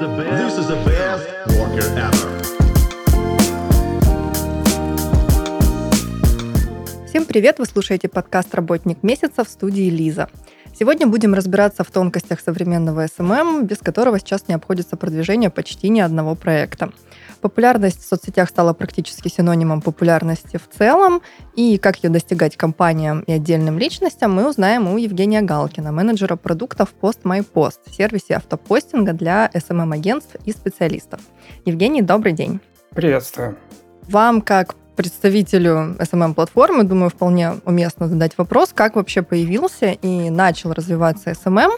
This is the best worker ever. Всем привет! Вы слушаете подкаст «Работник месяца» в студии Лиза. Сегодня будем разбираться в тонкостях современного SMM, без которого сейчас не обходится продвижение почти ни одного проекта. Популярность в соцсетях стала практически синонимом популярности в целом, и как ее достигать компаниям и отдельным личностям, мы узнаем у Евгения Галкина, менеджера продуктов PostMyPost, сервисе автопостинга для SMM-агентств и специалистов. Евгений, добрый день. Приветствую. Вам, как представителю SMM-платформы, думаю, вполне уместно задать вопрос, как вообще появился и начал развиваться SMM,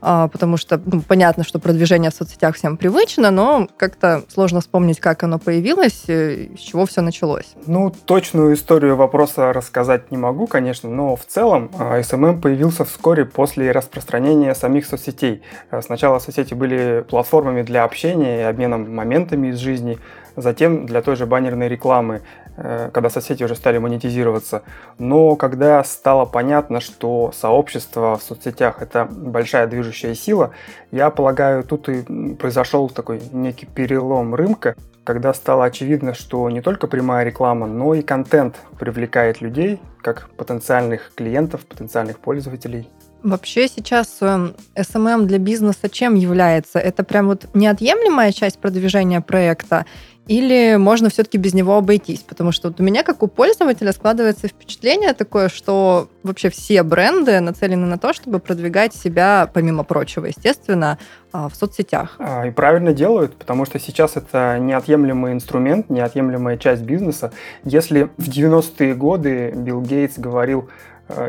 а, потому что ну, понятно, что продвижение в соцсетях всем привычно, но как-то сложно вспомнить, как оно появилось, с чего все началось. Ну, точную историю вопроса рассказать не могу, конечно, но в целом а, SMM появился вскоре после распространения самих соцсетей. А, сначала соцсети были платформами для общения и обмена моментами из жизни, затем для той же баннерной рекламы. Э, когда соцсети уже стали монетизироваться. Но когда стало понятно, что сообщество в соцсетях – это большая движущая сила, я полагаю, тут и произошел такой некий перелом рынка, когда стало очевидно, что не только прямая реклама, но и контент привлекает людей, как потенциальных клиентов, потенциальных пользователей. Вообще сейчас SMM эм, эм для бизнеса чем является? Это прям вот неотъемлемая часть продвижения проекта или можно все-таки без него обойтись? Потому что вот у меня, как у пользователя, складывается впечатление такое, что вообще все бренды нацелены на то, чтобы продвигать себя, помимо прочего, естественно, а, в соцсетях. А, и правильно делают, потому что сейчас это неотъемлемый инструмент, неотъемлемая часть бизнеса. Если в 90-е годы Билл Гейтс говорил,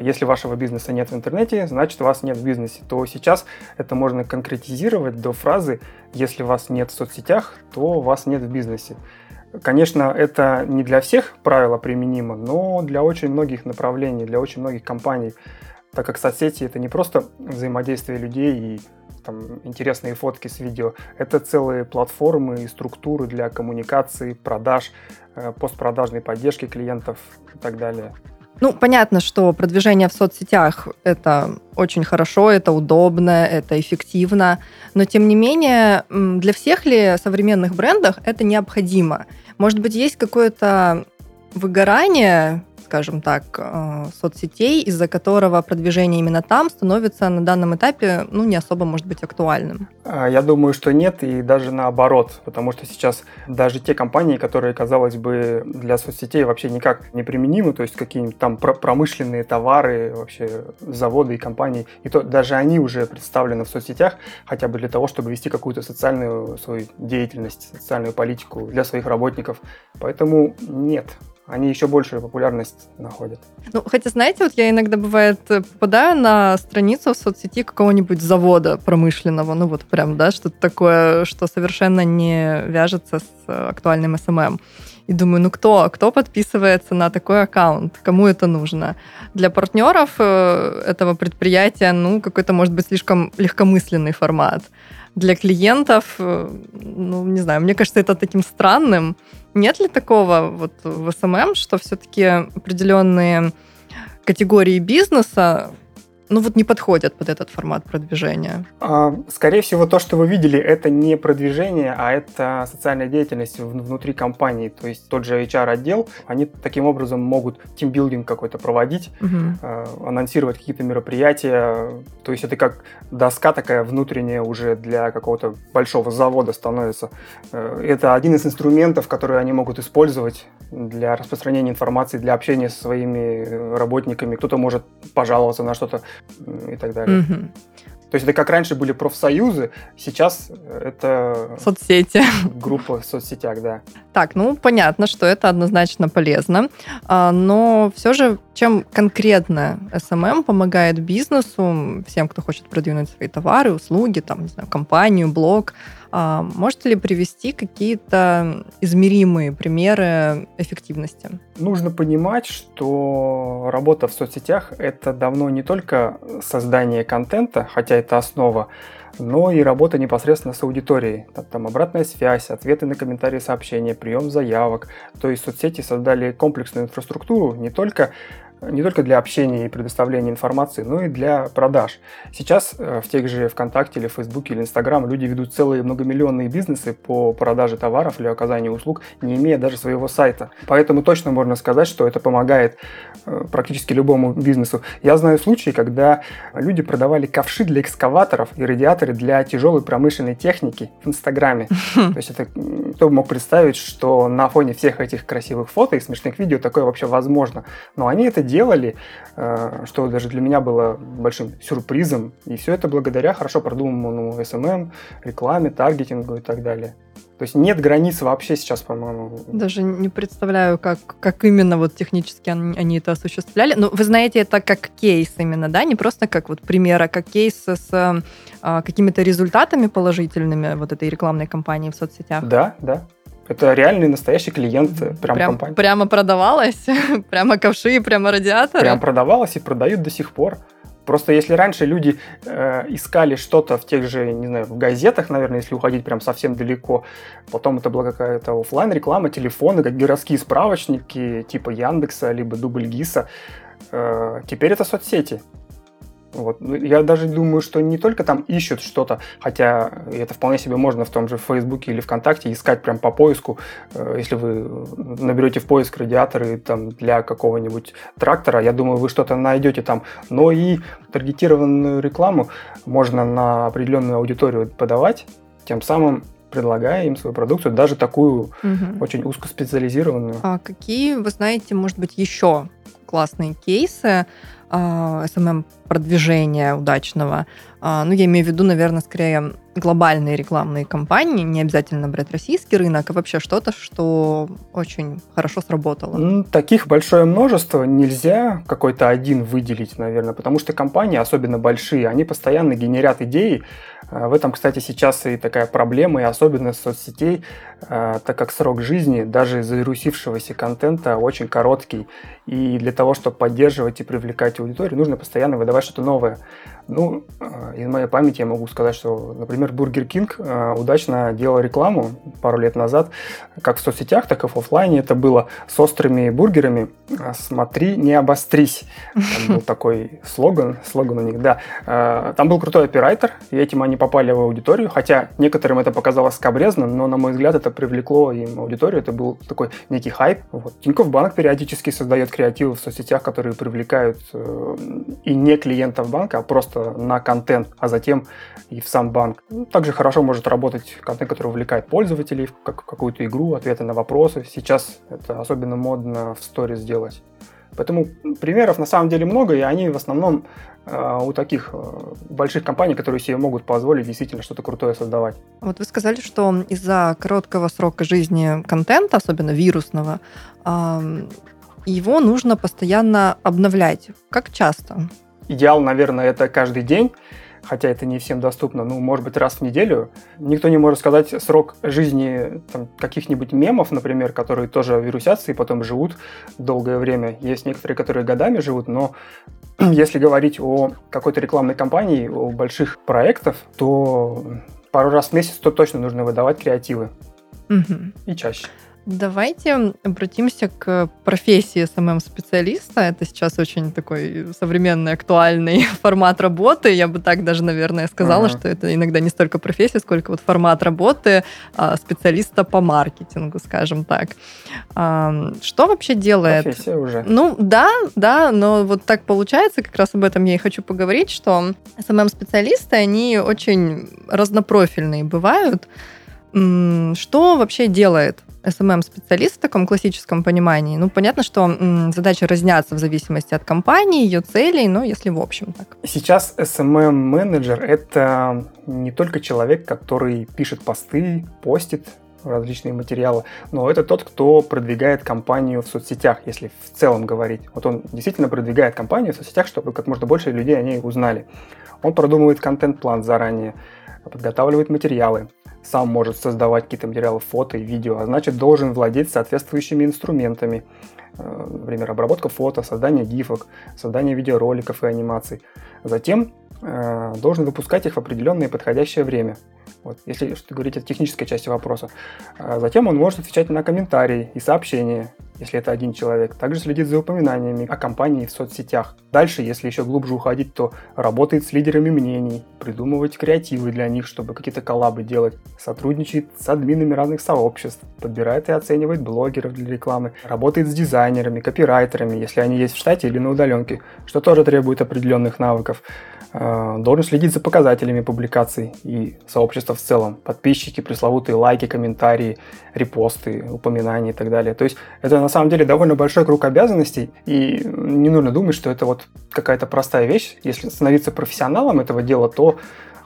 если вашего бизнеса нет в интернете, значит вас нет в бизнесе, то сейчас это можно конкретизировать до фразы «если вас нет в соцсетях, то вас нет в бизнесе». Конечно, это не для всех правило применимо, но для очень многих направлений, для очень многих компаний, так как соцсети это не просто взаимодействие людей и там, интересные фотки с видео, это целые платформы и структуры для коммуникации, продаж, э, постпродажной поддержки клиентов и так далее. Ну, понятно, что продвижение в соцсетях – это очень хорошо, это удобно, это эффективно, но тем не менее, для всех ли современных брендов это необходимо? Может быть, есть какое-то выгорание скажем так, э, соцсетей, из-за которого продвижение именно там становится на данном этапе, ну, не особо, может быть, актуальным? А, я думаю, что нет, и даже наоборот, потому что сейчас даже те компании, которые, казалось бы, для соцсетей вообще никак не применимы, то есть какие-нибудь там промышленные товары, вообще заводы и компании, и то даже они уже представлены в соцсетях, хотя бы для того, чтобы вести какую-то социальную свою деятельность, социальную политику для своих работников. Поэтому нет, они еще большую популярность находят. Ну, хотя, знаете, вот я иногда, бывает, попадаю на страницу в соцсети какого-нибудь завода промышленного, ну вот прям, да, что-то такое, что совершенно не вяжется с актуальным SMM. Эм эм. И думаю, ну кто, кто подписывается на такой аккаунт? Кому это нужно? Для партнеров э, этого предприятия, ну, какой-то, может быть, слишком легкомысленный формат. Для клиентов, э, ну, не знаю, мне кажется, это таким странным. Нет ли такого вот в SMM, что все-таки определенные категории бизнеса ну вот не подходят под этот формат продвижения? А, скорее всего, то, что вы видели, это не продвижение, а это социальная деятельность внутри компании. То есть тот же HR-отдел, они таким образом могут тимбилдинг какой-то проводить, угу. анонсировать какие-то мероприятия. То есть это как доска такая внутренняя уже для какого-то большого завода становится. Э, это один из инструментов, которые они могут использовать для распространения информации, для общения со своими э, работниками. Кто-то может пожаловаться на что-то и так далее. Угу. То есть это как раньше были профсоюзы, сейчас это... Соцсети. Группа в соцсетях, да. Так, ну понятно, что это однозначно полезно, а, но все же чем конкретно SMM помогает бизнесу, всем, кто хочет продвинуть свои товары, услуги, там, не знаю, компанию, блог, а, можете ли привести какие-то измеримые примеры эффективности? Нужно понимать, что работа в соцсетях – это давно не только создание контента, хотя это основа, но и работа непосредственно с аудиторией. Там обратная связь, ответы на комментарии, сообщения, прием заявок. То есть соцсети создали комплексную инфраструктуру не только не только для общения и предоставления информации, но и для продаж. Сейчас э, в тех же ВКонтакте или Фейсбуке или Инстаграм люди ведут целые многомиллионные бизнесы по продаже товаров или оказанию услуг, не имея даже своего сайта. Поэтому точно можно сказать, что это помогает э, практически любому бизнесу. Я знаю случаи, когда люди продавали ковши для экскаваторов и радиаторы для тяжелой промышленной техники в Инстаграме. То есть это кто бы мог представить, что на фоне всех этих красивых фото и смешных видео такое вообще возможно. Но они это делали, э, что даже для меня было большим сюрпризом. И все это благодаря хорошо продуманному SMM, рекламе, таргетингу и так далее. То есть нет границ вообще сейчас, по-моему. Даже не представляю, как, как именно вот технически они, они это осуществляли. Но вы знаете, это как кейс именно, да? Не просто как вот пример, а как кейс с а, какими-то результатами положительными вот этой рекламной кампании в соцсетях. Да, да. Это реальный настоящий клиент прям, прям компании. Прямо продавалось? прямо ковши, прямо радиаторы? Прям продавалось и продают до сих пор. Просто если раньше люди э, искали что-то в тех же, не знаю, в газетах, наверное, если уходить прям совсем далеко, потом это была какая-то офлайн реклама, телефоны, как городские справочники типа Яндекса либо Дубльгиса, э, теперь это соцсети. Вот. Ну, я даже думаю, что не только там ищут что-то, хотя это вполне себе можно в том же Фейсбуке или ВКонтакте искать прям по поиску. Э, если вы наберете в поиск радиаторы там, для какого-нибудь трактора, я думаю, вы что-то найдете там. Но и таргетированную рекламу можно на определенную аудиторию подавать, тем самым предлагая им свою продукцию, даже такую угу. очень узкоспециализированную. А какие, вы знаете, может быть, еще классные кейсы SMM-продвижения а, удачного. А, ну, я имею в виду, наверное, скорее глобальные рекламные кампании, не обязательно брать российский рынок, а вообще что-то, что очень хорошо сработало. Таких большое множество, нельзя какой-то один выделить, наверное, потому что компании, особенно большие, они постоянно генерят идеи. А, в этом, кстати, сейчас и такая проблема, и особенность соцсетей, так как срок жизни даже завирусившегося контента очень короткий. И для того, чтобы поддерживать и привлекать аудиторию, нужно постоянно выдавать что-то новое. Ну, э, из моей памяти я могу сказать, что, например, Burger King э, удачно делал рекламу пару лет назад, как в соцсетях, так и в офлайне. Это было с острыми бургерами. Смотри, не обострись. Там был такой слоган, слоган у них, да. Э, там был крутой оператор, и этим они попали в аудиторию, хотя некоторым это показалось скобрезно, но, на мой взгляд, это привлекло им аудиторию, это был такой некий хайп. Вот. Тинькофф Банк периодически создает креативы в соцсетях, которые привлекают и не клиентов банка, а просто на контент, а затем и в сам банк. Ну, также хорошо может работать контент, который увлекает пользователей в какую-то игру, ответы на вопросы. Сейчас это особенно модно в сторис сделать. Поэтому примеров на самом деле много, и они в основном э, у таких э, больших компаний, которые себе могут позволить действительно что-то крутое создавать. Вот вы сказали, что из-за короткого срока жизни контента, особенно вирусного, его нужно постоянно обновлять. Как часто? Идеал, наверное, это каждый день, хотя это не всем доступно, ну, может быть, раз в неделю. Никто не может сказать срок жизни там, каких-нибудь мемов, например, которые тоже вирусятся и потом живут долгое время. Есть некоторые, которые годами живут, но если говорить о какой-то рекламной кампании, о больших проектах, то пару раз в месяц то точно нужно выдавать креативы. Угу. И чаще. Давайте обратимся к профессии SMM-специалиста. Это сейчас очень такой современный, актуальный формат работы. Я бы так даже, наверное, сказала, uh-huh. что это иногда не столько профессия, сколько вот формат работы а, специалиста по маркетингу, скажем так. Что вообще делает... Профессия уже. Ну, да, да, но вот так получается, как раз об этом я и хочу поговорить, что СММ-специалисты, они очень разнопрофильные бывают. Что вообще делает SMM-специалист в таком классическом понимании? Ну, понятно, что м, задачи разнятся в зависимости от компании, ее целей, но если в общем так. Сейчас SMM-менеджер – это не только человек, который пишет посты, постит различные материалы, но это тот, кто продвигает компанию в соцсетях, если в целом говорить. Вот он действительно продвигает компанию в соцсетях, чтобы как можно больше людей о ней узнали. Он продумывает контент-план заранее, подготавливает материалы, сам может создавать какие-то материалы фото и видео, а значит должен владеть соответствующими инструментами, э, например, обработка фото, создание гифок, создание видеороликов и анимаций. Затем э, должен выпускать их в определенное подходящее время. Вот, если что говорить о технической части вопроса. А затем он может отвечать на комментарии и сообщения если это один человек. Также следит за упоминаниями о компании в соцсетях. Дальше, если еще глубже уходить, то работает с лидерами мнений, придумывать креативы для них, чтобы какие-то коллабы делать, сотрудничает с админами разных сообществ, подбирает и оценивает блогеров для рекламы, работает с дизайнерами, копирайтерами, если они есть в штате или на удаленке, что тоже требует определенных навыков. Э, должен следить за показателями публикаций и сообщества в целом. Подписчики, пресловутые лайки, комментарии, репосты, упоминания и так далее. То есть это на самом деле довольно большой круг обязанностей, и не нужно думать, что это вот какая-то простая вещь. Если становиться профессионалом этого дела, то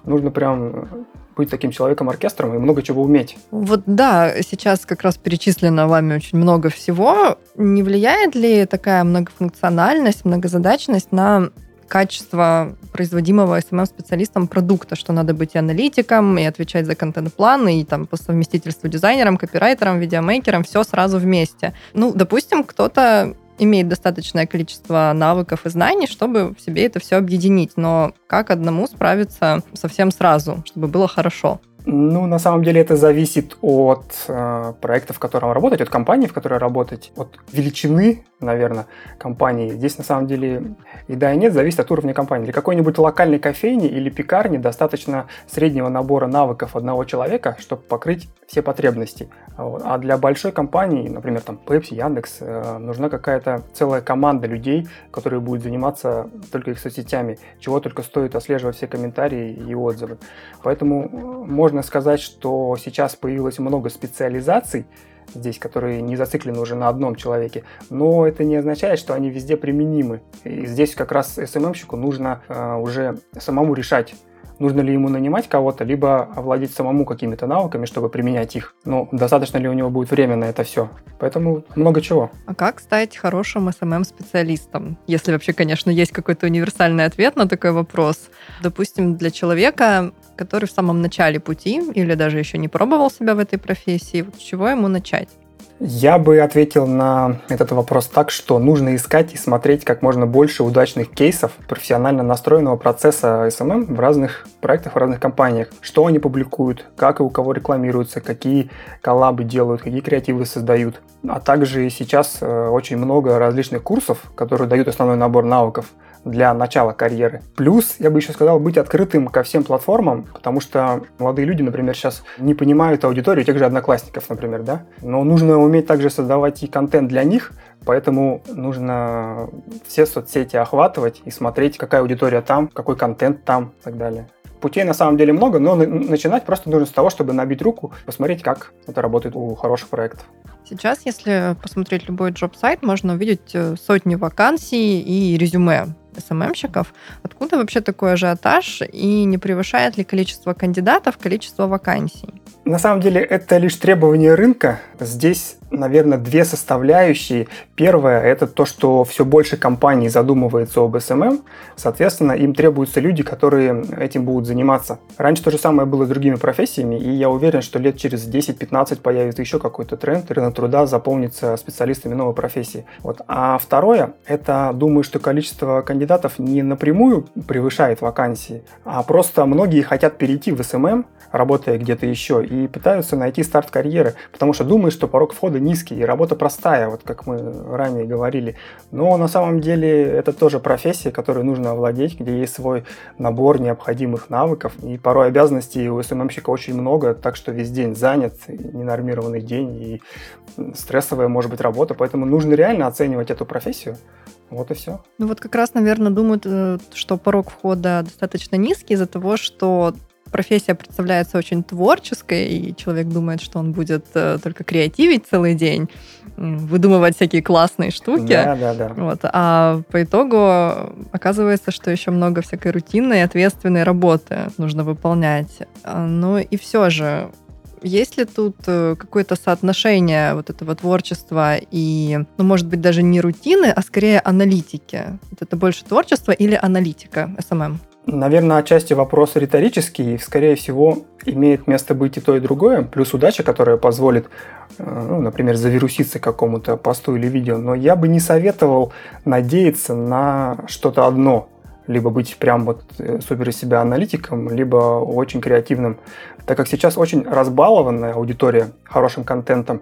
нужно прям быть таким человеком-оркестром и много чего уметь. Вот да, сейчас как раз перечислено вами очень много всего. Не влияет ли такая многофункциональность, многозадачность на качество производимого SMM-специалистом продукта, что надо быть и аналитиком, и отвечать за контент-план, и там по совместительству дизайнером, копирайтером, видеомейкером, все сразу вместе. Ну, допустим, кто-то имеет достаточное количество навыков и знаний, чтобы в себе это все объединить. Но как одному справиться совсем сразу, чтобы было хорошо? Ну, на самом деле это зависит от э, проекта, в котором работать, от компании, в которой работать, от величины, наверное, компании. Здесь на самом деле и да, и нет, зависит от уровня компании. Для какой-нибудь локальной кофейни или пекарни достаточно среднего набора навыков одного человека, чтобы покрыть все потребности. А для большой компании, например, там Pepsi, Яндекс, э, нужна какая-то целая команда людей, которые будут заниматься только их соцсетями, чего только стоит отслеживать все комментарии и отзывы. Поэтому э, можно сказать, что сейчас появилось много специализаций, здесь, которые не зациклены уже на одном человеке, но это не означает, что они везде применимы. И здесь как раз SMM-щику нужно э, уже самому решать, нужно ли ему нанимать кого-то, либо овладеть самому какими-то навыками, чтобы применять их. Ну, достаточно ли у него будет время на это все. Поэтому много чего. А как стать хорошим SMM-специалистом? Если вообще, конечно, есть какой-то универсальный ответ на такой вопрос. Допустим, для человека, который в самом начале пути или даже еще не пробовал себя в этой профессии, вот с чего ему начать? Я бы ответил на этот вопрос так, что нужно искать и смотреть как можно больше удачных кейсов профессионально настроенного процесса SMM в разных проектах, в разных компаниях. Что они публикуют, как и у кого рекламируются, какие коллабы делают, какие креативы создают. А также сейчас э, очень много различных курсов, которые дают основной набор навыков для начала карьеры. Плюс, я бы еще сказал, быть открытым ко всем платформам, потому что молодые люди, например, сейчас не понимают аудиторию тех же одноклассников, например, да. Но нужно уметь также создавать и контент для них, поэтому нужно все соцсети охватывать и смотреть, какая аудитория там, какой контент там и так далее. Путей на самом деле много, но начинать просто нужно с того, чтобы набить руку, посмотреть, как это работает у хороших проектов. Сейчас, если посмотреть любой джоб-сайт, можно увидеть э, сотни вакансий и резюме СММщиков. Откуда вообще такой ажиотаж и не превышает ли количество кандидатов количество вакансий? На самом деле это лишь требование рынка. Здесь, наверное, две составляющие. Первое – это то, что все больше компаний задумывается об SMM. Соответственно, им требуются люди, которые этим будут заниматься. Раньше то же самое было с другими профессиями, и я уверен, что лет через 10-15 появится еще какой-то тренд, рынок труда заполнится специалистами новой профессии. Вот. А второе – это, думаю, что количество кандидатов не напрямую превышает вакансии, а просто многие хотят перейти в SMM, работая где-то еще, и пытаются найти старт карьеры, потому что думают, что порог входа низкий, и работа простая, вот как мы ранее говорили. Но на самом деле это тоже профессия, которой нужно овладеть, где есть свой набор необходимых навыков, и порой обязанностей у СММщика очень много, так что весь день занят, ненормированный день, и стрессовая может быть работа, поэтому нужно реально оценивать эту профессию, вот и все. Ну вот как раз, наверное, думают, э, что порог входа достаточно низкий из-за того, что профессия представляется очень творческой, и человек думает, что он будет э, только креативить целый день, выдумывать всякие классные штуки. Да, да, да. Вот. А по итогу оказывается, что еще много всякой рутинной, ответственной работы нужно выполнять. А, ну и все же, есть ли тут э, какое-то соотношение вот этого творчества и, ну, может быть, даже не рутины, а скорее аналитики? Вот это больше творчество или аналитика SMM? Наверное, отчасти вопрос риторический, и, скорее всего, имеет место быть и то, и другое, плюс удача, которая позволит, э, ну, например, завируситься какому-то посту или видео. Но я бы не советовал надеяться на что-то одно, либо быть прям вот э, супер из себя аналитиком, либо очень креативным, так как сейчас очень разбалованная аудитория хорошим контентом,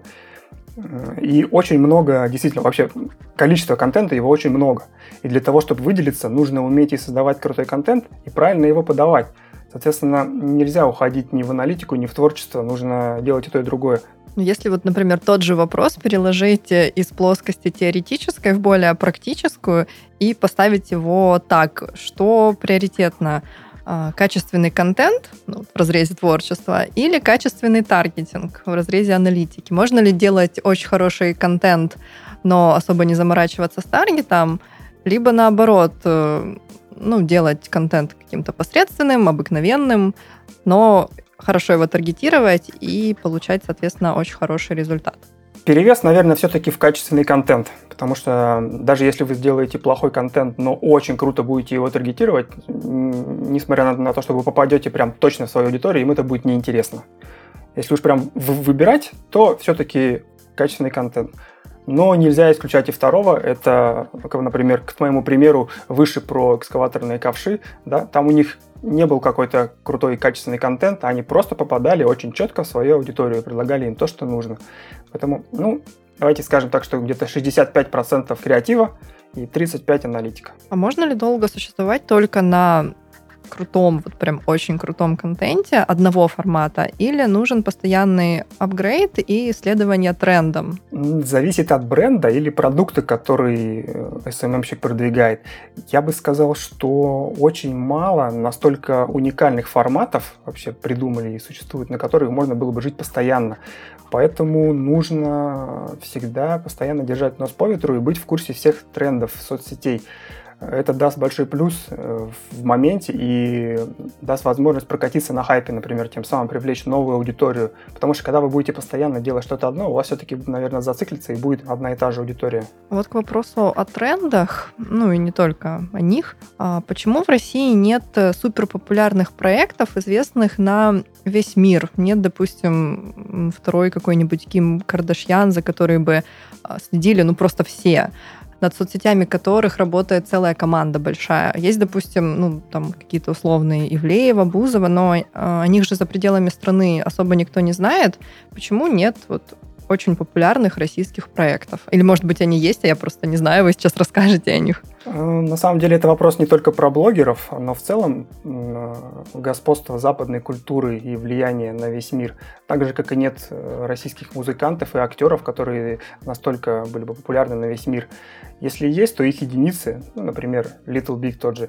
И очень много, действительно, вообще количество контента, его очень много. И для того, чтобы выделиться, нужно уметь и создавать крутой контент, и правильно его подавать. Соответственно, нельзя уходить ни в аналитику, ни в творчество, нужно делать и то, и другое. Ну, если вот, например, тот же вопрос переложить из плоскости теоретической в более практическую и поставить его так, что приоритетно качественный контент ну, в разрезе творчества или качественный таргетинг в разрезе аналитики. Можно ли делать очень хороший контент, но особо не заморачиваться с таргетом, либо наоборот, э, ну, делать контент каким-то посредственным, обыкновенным, но хорошо его таргетировать и получать, соответственно, очень хороший результат. Перевес, наверное, все-таки в качественный контент, потому что даже если вы сделаете плохой контент, но очень круто будете его таргетировать, несмотря на, то, что вы попадете прям точно в свою аудиторию, им это будет неинтересно. Если уж прям выбирать, то все-таки качественный контент. Но нельзя исключать и второго. Это, например, к моему примеру, выше про экскаваторные ковши. Да, там у них не был какой-то крутой и качественный контент, а они просто попадали очень четко в свою аудиторию, предлагали им то, что нужно. Поэтому, ну, давайте скажем так, что где-то 65% креатива и 35% аналитика. А можно ли долго существовать только на крутом, вот прям очень крутом контенте одного формата, или нужен постоянный апгрейд и исследование трендом? Зависит от бренда или продукта, который SMM-щик э, продвигает. Я бы сказал, что очень мало настолько уникальных форматов вообще придумали и существуют, на которых можно было бы жить постоянно. Поэтому нужно всегда постоянно держать нос по ветру и быть в курсе всех трендов соцсетей это даст большой плюс э, в моменте и даст возможность прокатиться на хайпе, например, тем самым привлечь новую аудиторию. Потому что когда вы будете постоянно делать что-то одно, у вас все-таки, наверное, зациклится и будет одна и та же аудитория. Вот к вопросу о трендах, ну и не только о них. А почему в России нет суперпопулярных проектов, известных на весь мир? Нет, допустим, второй какой-нибудь Ким Кардашьян, за который бы а, следили, ну, просто все над соцсетями которых работает целая команда большая. Есть, допустим, ну, там какие-то условные Ивлеева, Бузова, но э, о них же за пределами страны особо никто не знает. Почему нет вот очень популярных российских проектов? Или, может быть, они есть, а я просто не знаю, вы сейчас расскажете о них. Э, на самом деле это вопрос не только про блогеров, но в целом э, господство западной культуры и влияние на весь мир. Так же, как и нет э, российских музыкантов и актеров, которые настолько были бы популярны на весь мир. Если есть, то их единицы. Ну, например, Little Big тот же.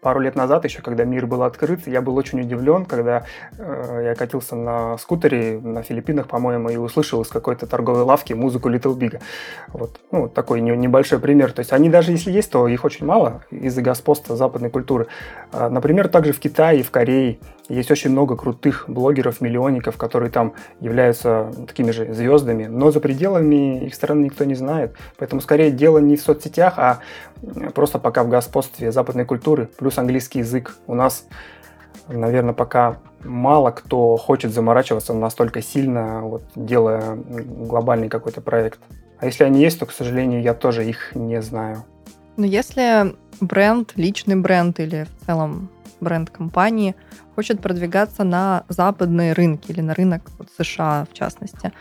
Пару лет назад, еще когда мир был открыт, я был очень удивлен, когда я катился на скутере на Филиппинах, по-моему, и услышал из какой-то торговой лавки музыку Little Big. Вот. Ну, такой небольшой пример. То есть они даже если есть, то их очень мало из-за господства западной культуры. А, например, также в Китае и в Корее есть очень много крутых блогеров, миллионников, которые там являются такими же звездами, но за пределами их страны никто не знает. Поэтому скорее дело не в соцсетях, а просто пока в господстве западной культуры, плюс английский язык. У нас, наверное, пока мало кто хочет заморачиваться настолько сильно, вот, делая глобальный какой-то проект. А если они есть, то, к сожалению, я тоже их не знаю. Но если бренд, личный бренд или в целом бренд компании хочет продвигаться на западные рынки или на рынок вот, США в частности,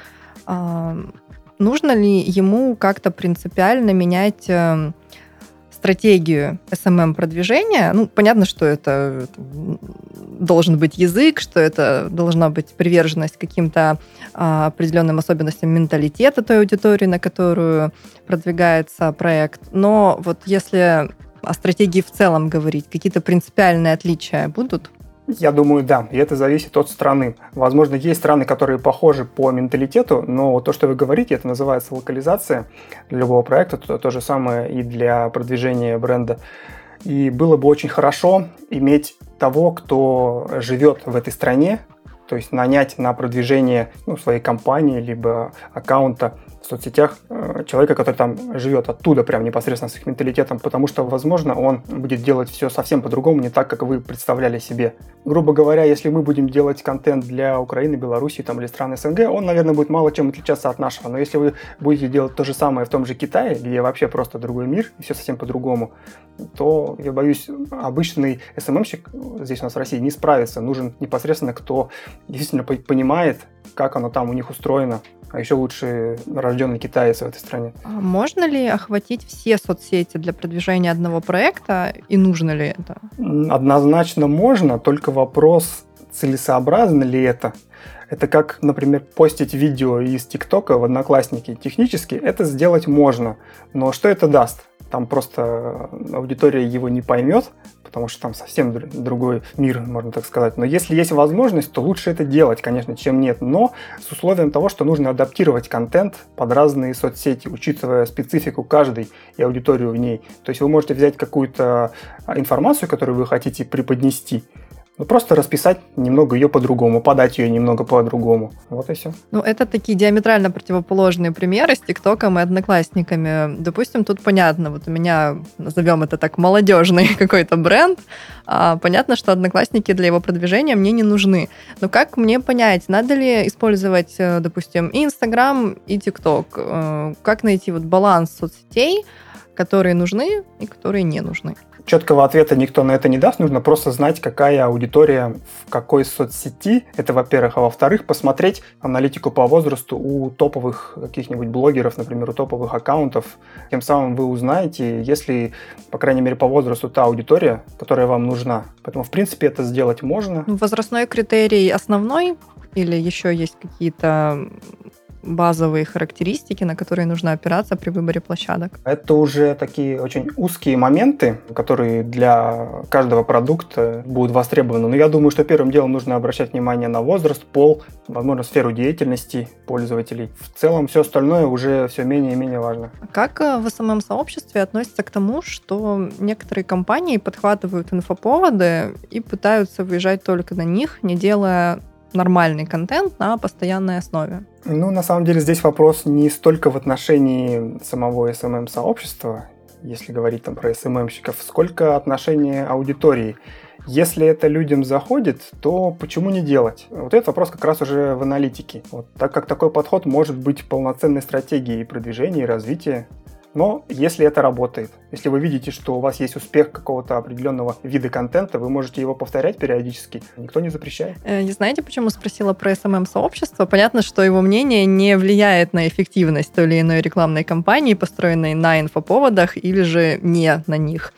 нужно ли ему как-то принципиально менять эм, стратегию SMM-продвижения, ну, понятно, что это должен быть язык, что это должна быть приверженность каким-то а, определенным особенностям менталитета той аудитории, на которую продвигается проект. Но вот если о стратегии в целом говорить, какие-то принципиальные отличия будут? Я думаю, да. И это зависит от страны. Возможно, есть страны, которые похожи по менталитету, но то, что вы говорите, это называется локализация для любого проекта. То, то же самое и для продвижения бренда. И было бы очень хорошо иметь того, кто живет в этой стране, то есть нанять на продвижение ну, своей компании либо аккаунта в соцсетях э, человека, который там живет оттуда, прям непосредственно с их менталитетом, потому что, возможно, он будет делать все совсем по-другому, не так, как вы представляли себе. Грубо говоря, если мы будем делать контент для Украины, Беларуси там, или стран СНГ, он, наверное, будет мало чем отличаться от нашего. Но если вы будете делать то же самое в том же Китае, где вообще просто другой мир, и все совсем по-другому, то, я боюсь, обычный СММщик здесь у нас в России не справится. Нужен непосредственно кто действительно понимает как оно там у них устроено. А еще лучше рожденный китаец в этой стране. А можно ли охватить все соцсети для продвижения одного проекта и нужно ли это? Однозначно можно, только вопрос, целесообразно ли это. Это как, например, постить видео из ТикТока в Одноклассники. Технически это сделать можно, но что это даст? Там просто аудитория его не поймет, потому что там совсем другой мир, можно так сказать. Но если есть возможность, то лучше это делать, конечно, чем нет. Но с условием того, что нужно адаптировать контент под разные соцсети, учитывая специфику каждой и аудиторию в ней. То есть вы можете взять какую-то информацию, которую вы хотите преподнести, ну, просто расписать немного ее по-другому, подать ее немного по-другому. Вот и все. Ну, это такие диаметрально противоположные примеры с ТикТоком и Одноклассниками. Допустим, тут понятно, вот у меня, назовем это так, молодежный какой-то бренд. А, понятно, что Одноклассники для его продвижения мне не нужны. Но как мне понять, надо ли использовать, э, допустим, и Инстаграм, и ТикТок? Э, как найти вот баланс соцсетей, которые нужны и которые не нужны? Четкого ответа никто на это не даст, нужно просто знать, какая аудитория в какой соцсети. Это, во-первых. А во-вторых, посмотреть аналитику по возрасту у топовых каких-нибудь блогеров, например, у топовых аккаунтов. Тем самым вы узнаете, если, по крайней мере, по возрасту та аудитория, которая вам нужна. Поэтому, в принципе, это сделать можно. Возрастной критерий основной или еще есть какие-то базовые характеристики, на которые нужно опираться при выборе площадок? Это уже такие очень узкие моменты, которые для каждого продукта будут востребованы. Но я думаю, что первым делом нужно обращать внимание на возраст, пол, возможно, сферу деятельности пользователей. В целом все остальное уже все менее и менее важно. Как э, в СММ-сообществе относится к тому, что некоторые компании подхватывают инфоповоды и пытаются выезжать только на них, не делая нормальный контент на постоянной основе? Ну, на самом деле здесь вопрос не столько в отношении самого SMM-сообщества, если говорить там про SMM-щиков, сколько отношения аудитории. Если это людям заходит, то почему не делать? Вот этот вопрос как раз уже в аналитике. Вот, так как такой подход может быть полноценной стратегией продвижения и развития но если это работает, если вы видите, что у вас есть успех какого-то определенного вида контента, вы можете его повторять периодически, никто не запрещает. Э, не знаете, почему спросила про SMM-сообщество? Понятно, что его мнение не влияет на эффективность той или иной рекламной кампании, построенной на инфоповодах или же не на них.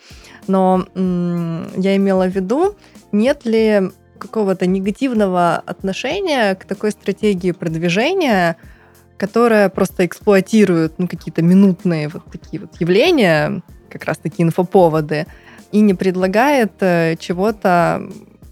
Но я имела в виду, нет ли какого-то негативного отношения к такой стратегии продвижения, которая просто эксплуатирует ну, какие-то минутные вот такие вот явления, как раз таки инфоповоды, и не предлагает э, чего-то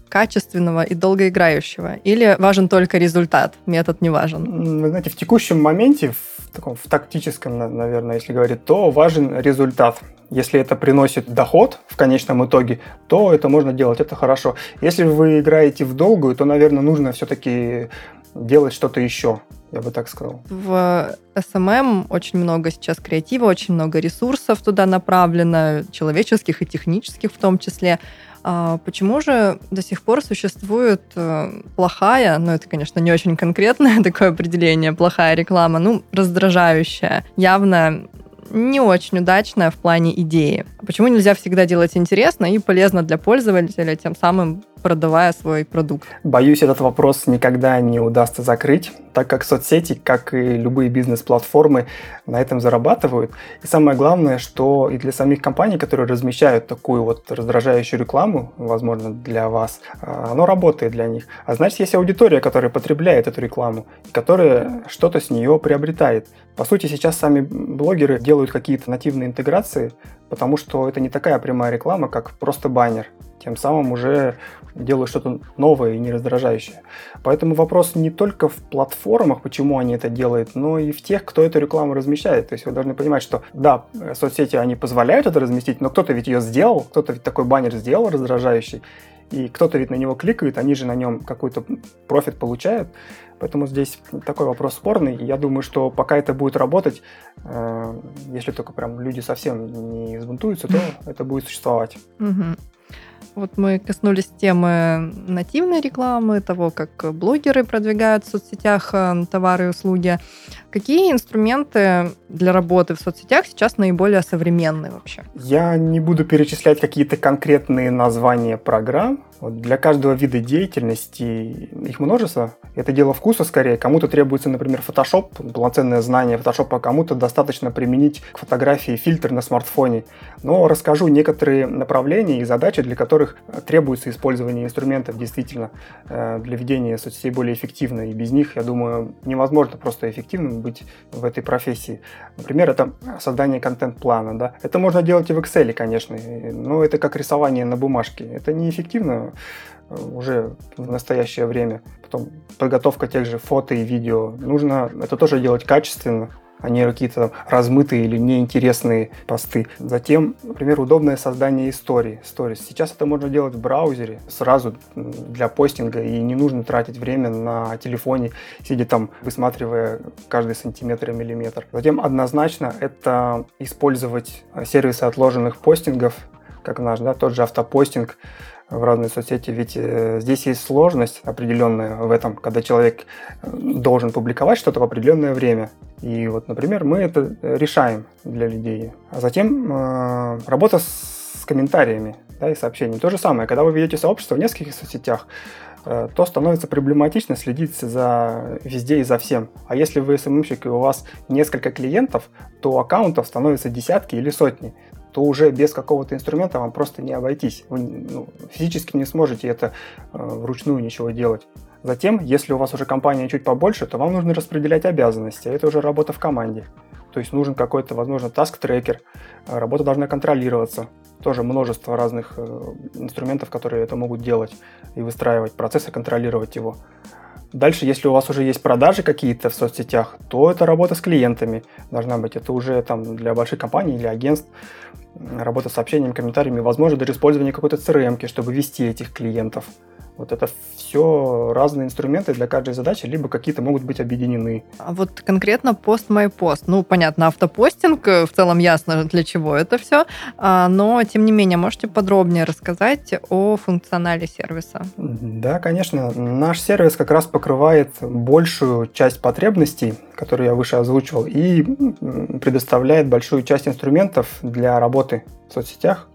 качественного и долгоиграющего? Или важен только результат, метод не важен? Вы знаете, в текущем моменте, в таком в тактическом, наверное, если говорить, то важен результат. Если это приносит доход в конечном итоге, то это можно делать, это хорошо. Если вы играете в долгую, то, наверное, нужно все-таки делать что-то еще я бы так сказал. В SMM очень много сейчас креатива, очень много ресурсов туда направлено, человеческих и технических в том числе. А почему же до сих пор существует э, плохая, ну это, конечно, не очень конкретное такое определение, плохая реклама, ну, раздражающая, явно не очень удачная в плане идеи. Почему нельзя всегда делать интересно и полезно для пользователя, тем самым продавая свой продукт? Боюсь, этот вопрос никогда не удастся закрыть, так как соцсети, как и любые бизнес-платформы, на этом зарабатывают. И самое главное, что и для самих компаний, которые размещают такую вот раздражающую рекламу, возможно, для вас, а, оно работает для них. А значит, есть аудитория, которая потребляет эту рекламу, которая что-то с нее приобретает. По сути, сейчас сами блогеры делают какие-то нативные интеграции, потому что это не такая прямая реклама, как просто баннер. Тем самым уже делают что-то новое и не раздражающее. Поэтому вопрос не только в платформах, почему они это делают, но и в тех, кто эту рекламу размещает. То есть вы должны понимать, что да, соцсети, они позволяют это разместить, но кто-то ведь ее сделал, кто-то ведь такой баннер сделал раздражающий, и кто-то ведь на него кликает, они же на нем какой-то профит получают. Поэтому здесь такой вопрос спорный. Я думаю, что пока это будет работать, э, если только прям люди совсем не взбунтуются, то это будет существовать. Угу. Вот мы коснулись темы нативной рекламы, того, как блогеры продвигают в соцсетях э, товары и услуги. Какие инструменты для работы в соцсетях сейчас наиболее современные вообще? Я не буду перечислять какие-то конкретные названия программ, вот для каждого вида деятельности их множество. Это дело вкуса скорее. Кому-то требуется, например, Photoshop, полноценное знание Photoshop, а кому-то достаточно применить к фотографии фильтр на смартфоне. Но расскажу некоторые направления и задачи, для которых требуется использование инструментов действительно э, для ведения соцсетей более эффективно. И без них, я думаю, невозможно просто эффективным быть в этой профессии. Например, это создание контент-плана. Да? Это можно делать и в Excel, конечно, но это как рисование на бумажке. Это неэффективно уже в настоящее время. Потом подготовка тех же фото и видео. Нужно это тоже делать качественно, а не какие-то размытые или неинтересные посты. Затем, например, удобное создание истории. Stories. Сейчас это можно делать в браузере сразу для постинга, и не нужно тратить время на телефоне, сидя там, высматривая каждый сантиметр и миллиметр. Затем однозначно это использовать сервисы отложенных постингов, как наш, да, тот же автопостинг, в разные соцсети, ведь э, здесь есть сложность определенная в этом, когда человек э, должен публиковать что-то в определенное время. И вот, например, мы это решаем для людей. А затем э, работа с комментариями да, и сообщениями. То же самое, когда вы ведете сообщество в нескольких соцсетях, э, то становится проблематично следить за везде и за всем. А если вы СММщик и у вас несколько клиентов, то аккаунтов становится десятки или сотни то уже без какого-то инструмента вам просто не обойтись. Вы ну, физически не сможете это э, вручную ничего делать. Затем, если у вас уже компания чуть побольше, то вам нужно распределять обязанности. Это уже работа в команде. То есть нужен какой-то, возможно, task-tracker. Работа должна контролироваться. Тоже множество разных э, инструментов, которые это могут делать и выстраивать процессы, контролировать его. Дальше, если у вас уже есть продажи какие-то в соцсетях, то это работа с клиентами должна быть. Это уже там для больших компаний или агентств работа с сообщениями, комментариями, возможно, даже использование какой-то CRM, чтобы вести этих клиентов. Вот это все разные инструменты для каждой задачи, либо какие-то могут быть объединены. А вот конкретно пост мой пост. Ну, понятно, автопостинг, э, в целом ясно, для чего это все, а, но, тем не менее, можете подробнее рассказать о функционале сервиса? Да, конечно. Наш сервис как раз покрывает большую часть потребностей, которые я выше озвучивал, и предоставляет большую часть инструментов для работы в соцсетях,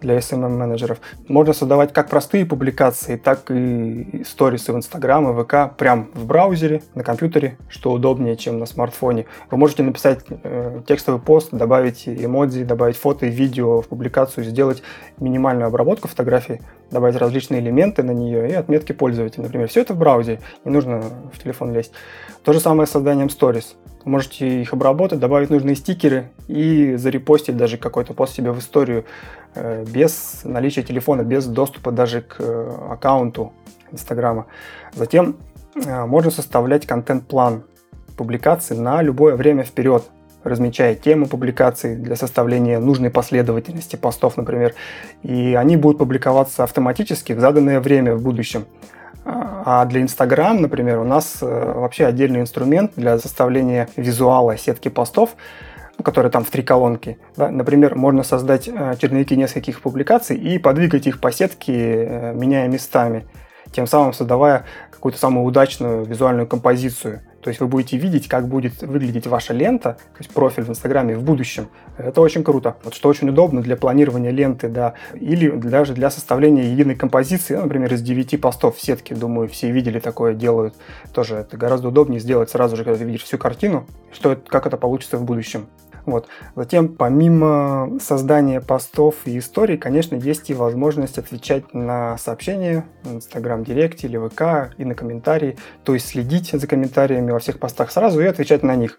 для SMM-менеджеров. Можно создавать как простые публикации, так и сторисы в Инстаграм и ВК прям в браузере, на компьютере, что удобнее, чем на смартфоне. Вы можете написать э, текстовый пост, добавить эмодзи, добавить фото и видео в публикацию, сделать минимальную обработку фотографии, добавить различные элементы на нее и отметки пользователя. Например, все это в браузере, не нужно в телефон лезть. То же самое с созданием сторис. Можете их обработать, добавить нужные стикеры и зарепостить даже какой-то пост себе в историю э, без наличия телефона, без доступа даже к э, аккаунту Инстаграма. Затем э, можно составлять контент-план публикации на любое время вперед, размечая темы публикаций для составления нужной последовательности постов, например. И они будут публиковаться автоматически в заданное время в будущем. А для Instagram, например, у нас э, вообще отдельный инструмент для составления визуала сетки постов, которые там в три колонки. Да? Например, можно создать э, черновики нескольких публикаций и подвигать их по сетке, э, меняя местами, тем самым создавая какую-то самую удачную визуальную композицию. То есть вы будете видеть, как будет выглядеть ваша лента, то есть профиль в Инстаграме в будущем. Это очень круто. Вот что очень удобно для планирования ленты, да, или даже для составления единой композиции, например, из 9 постов в сетке, думаю, все видели такое, делают. Тоже это гораздо удобнее сделать сразу же, когда ты видишь всю картину, что, как это получится в будущем. Вот. Затем, помимо создания постов и историй, конечно, есть и возможность отвечать на сообщения в Instagram Директ или ВК и на комментарии, то есть следить за комментариями во всех постах сразу и отвечать на них.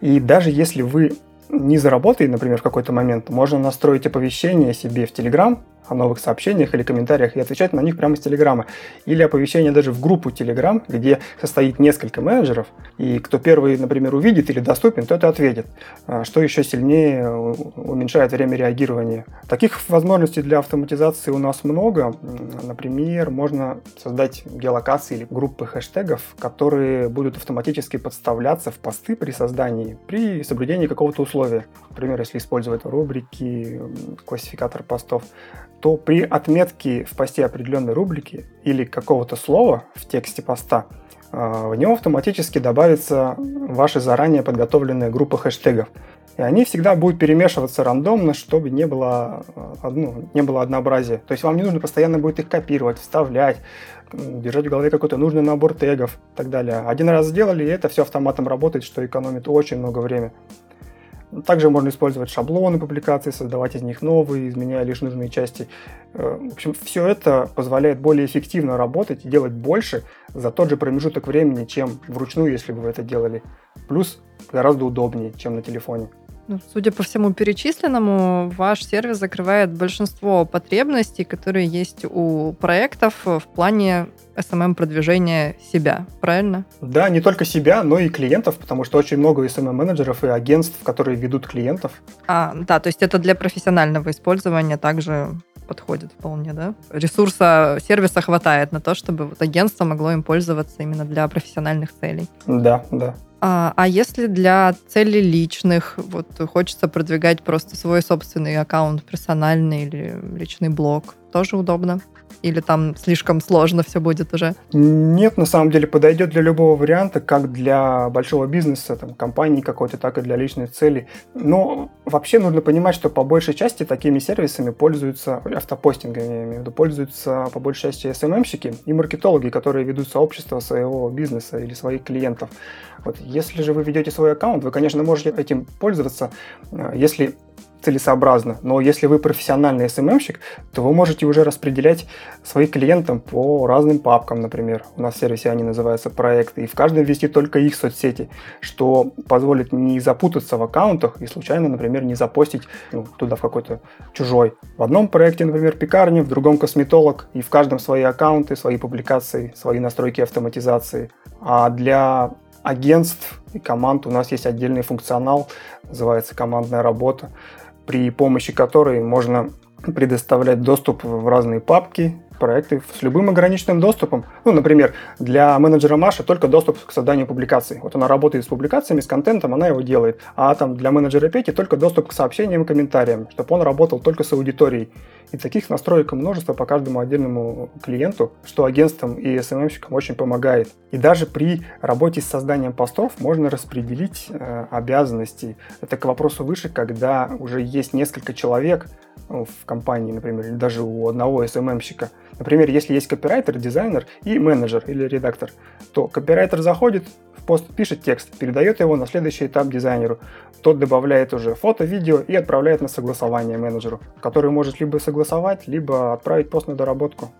И даже если вы не заработаете, например, в какой-то момент, можно настроить оповещение себе в Telegram, о новых сообщениях или комментариях и отвечать на них прямо из Телеграма. Или оповещение даже в группу Телеграм, где состоит несколько менеджеров, и кто первый, например, увидит или доступен, то это ответит, а, что еще сильнее уменьшает время реагирования. Таких возможностей для автоматизации у нас много. Например, можно создать геолокации или группы хэштегов, которые будут автоматически подставляться в посты при создании, при соблюдении какого-то условия. Например, если использовать рубрики, классификатор постов, то при отметке в посте определенной рубрики или какого-то слова в тексте поста в него автоматически добавится ваша заранее подготовленная группа хэштегов. И они всегда будут перемешиваться рандомно, чтобы не было, ну, не было однообразия. То есть вам не нужно постоянно будет их копировать, вставлять, держать в голове какой-то нужный набор тегов и так далее. Один раз сделали, и это все автоматом работает, что экономит очень много времени. Также можно использовать шаблоны публикаций, создавать из них новые, изменяя лишь нужные части. Э, в общем, все это позволяет более эффективно работать и делать больше за тот же промежуток времени, чем вручную, если бы вы это делали. Плюс гораздо удобнее, чем на телефоне. Ну, судя по всему перечисленному, ваш сервис закрывает большинство потребностей, которые есть у проектов в плане SMM-продвижения себя, правильно? Да, не только себя, но и клиентов, потому что очень много SMM-менеджеров и агентств, которые ведут клиентов. А, да, то есть это для профессионального использования также подходит вполне, да? Ресурса сервиса хватает на то, чтобы вот агентство могло им пользоваться именно для профессиональных целей. Да, да. А, а если для целей личных, вот хочется продвигать просто свой собственный аккаунт персональный или личный блог, тоже удобно? Или там слишком сложно все будет уже? Нет, на самом деле подойдет для любого варианта, как для большого бизнеса, там, компании какой-то, так и для личной цели. Но вообще нужно понимать, что по большей части такими сервисами пользуются, автопостингами, я имею в виду, пользуются по большей части SMM-щики и маркетологи, которые ведут сообщество своего бизнеса или своих клиентов. Вот если же вы ведете свой аккаунт, вы, конечно, можете этим пользоваться, э, если целесообразно. Но если вы профессиональный SMM-щик, то вы можете уже распределять своих клиентам по разным папкам, например. У нас в сервисе они называются проекты, и в каждом ввести только их соцсети, что позволит не запутаться в аккаунтах и случайно, например, не запостить ну, туда в какой-то чужой. В одном проекте, например, пекарня, в другом косметолог, и в каждом свои аккаунты, свои публикации, свои настройки автоматизации. А для агентств и команд у нас есть отдельный функционал, называется командная работа, при помощи которой можно предоставлять доступ в разные папки, проекты с любым ограниченным доступом. Ну, например, для менеджера Маши только доступ к созданию публикаций. Вот она работает с публикациями, с контентом, она его делает. А там для менеджера Пети только доступ к сообщениям и комментариям, чтобы он работал только с аудиторией. И таких настроек множество по каждому отдельному клиенту, что агентствам и SMM-щикам очень помогает. И даже при работе с созданием постов можно распределить э, обязанности. Это к вопросу выше, когда уже есть несколько человек, ну, в компании, например, или даже у одного SMM-щика. Например, если есть копирайтер, дизайнер и менеджер или редактор, то копирайтер заходит в пост, пишет текст, передает его на следующий этап дизайнеру. Тот добавляет уже фото, видео и отправляет на согласование менеджеру, который может либо согласовать, либо отправить пост на доработку.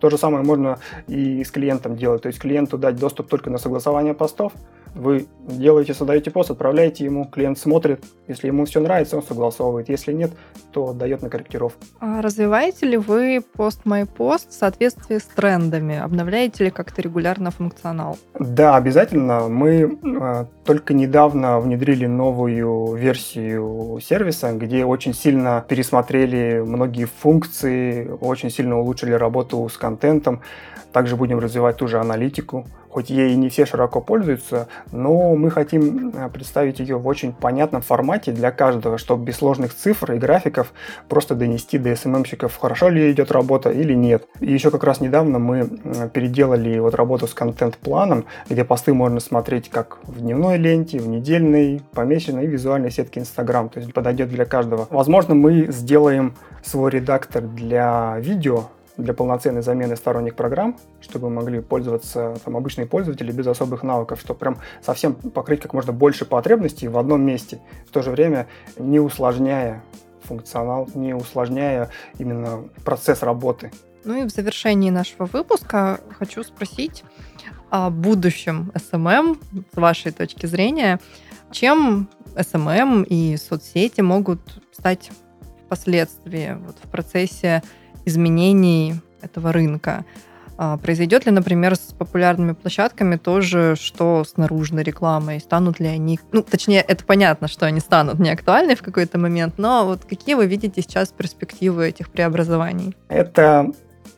То же самое можно и с клиентом делать. То есть клиенту дать доступ только на согласование постов, вы делаете, создаете пост, отправляете ему, клиент смотрит. Если ему все нравится, он согласовывает. Если нет, то дает на корректировку. А развиваете ли вы пост мой пост в соответствии с трендами? Обновляете ли как-то регулярно функционал? Да, обязательно. Мы э, только недавно внедрили новую версию сервиса, где очень сильно пересмотрели многие функции, очень сильно улучшили работу с контентом. Также будем развивать ту же аналитику хоть ей не все широко пользуются, но мы хотим э, представить ее в очень понятном формате для каждого, чтобы без сложных цифр и графиков просто донести до СММщиков, хорошо ли идет работа или нет. И еще как раз недавно мы переделали вот работу с контент-планом, где посты можно смотреть как в дневной ленте, в недельной, помеченной и визуальной сетке Instagram, то есть подойдет для каждого. Возможно, мы сделаем свой редактор для видео, для полноценной замены сторонних программ, чтобы могли пользоваться там, обычные пользователи без особых навыков, чтобы прям совсем покрыть как можно больше потребностей в одном месте, в то же время не усложняя функционал, не усложняя именно процесс работы. Ну и в завершении нашего выпуска хочу спросить о будущем SMM с вашей точки зрения. Чем SMM и соцсети могут стать впоследствии вот, в процессе изменений этого рынка. А, произойдет ли, например, с популярными площадками тоже, что с наружной рекламой? Станут ли они... Ну, точнее, это понятно, что они станут неактуальны в какой-то момент, но вот какие вы видите сейчас перспективы этих преобразований? Это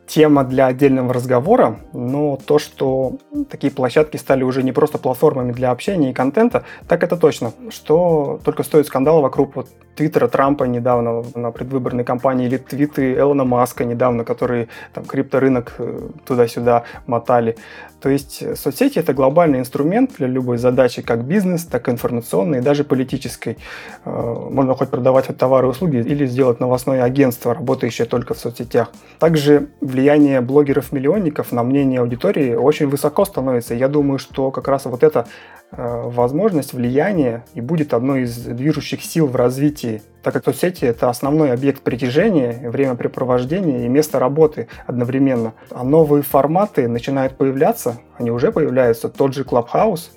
тема для отдельного разговора, но то, что такие площадки стали уже не просто платформами для общения и контента, так это точно. Что только стоит скандала вокруг вот Твиттера Трампа недавно на предвыборной кампании или твиты Элона Маска недавно, которые там крипторынок э, туда-сюда мотали. То есть э, соцсети — это глобальный инструмент для любой задачи, как бизнес, так и информационной, и даже политической. Э, можно хоть продавать товары и услуги или сделать новостное агентство, работающее только в соцсетях. Также влияние блогеров-миллионников на мнение аудитории очень высоко становится. Я думаю, что как раз вот эта э, возможность влияния и будет одной из движущих сил в развитии так как соцсети — это основной объект притяжения, времяпрепровождения и место работы одновременно. А новые форматы начинают появляться, они уже появляются, тот же Clubhouse,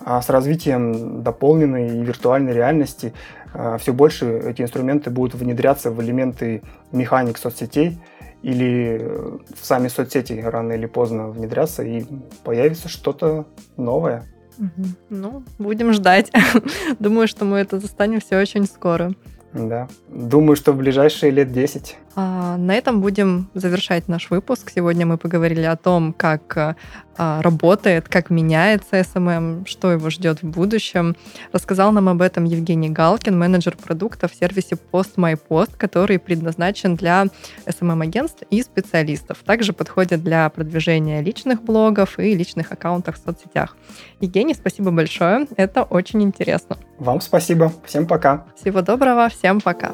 а с развитием дополненной и виртуальной реальности а, все больше эти инструменты будут внедряться в элементы механик соцсетей или в сами соцсети рано или поздно внедряться и появится что-то новое. Ну, будем ждать. Думаю, что мы это застанем все очень скоро. Да. Думаю, что в ближайшие лет 10. А, на этом будем завершать наш выпуск. Сегодня мы поговорили о том, как а, работает, как меняется SMM, что его ждет в будущем. Рассказал нам об этом Евгений Галкин, менеджер продукта в сервисе PostMyPost, который предназначен для SMM-агентств и специалистов. Также подходит для продвижения личных блогов и личных аккаунтов в соцсетях. Евгений, спасибо большое. Это очень интересно. Вам спасибо. Всем пока. Всего доброго. Всем пока.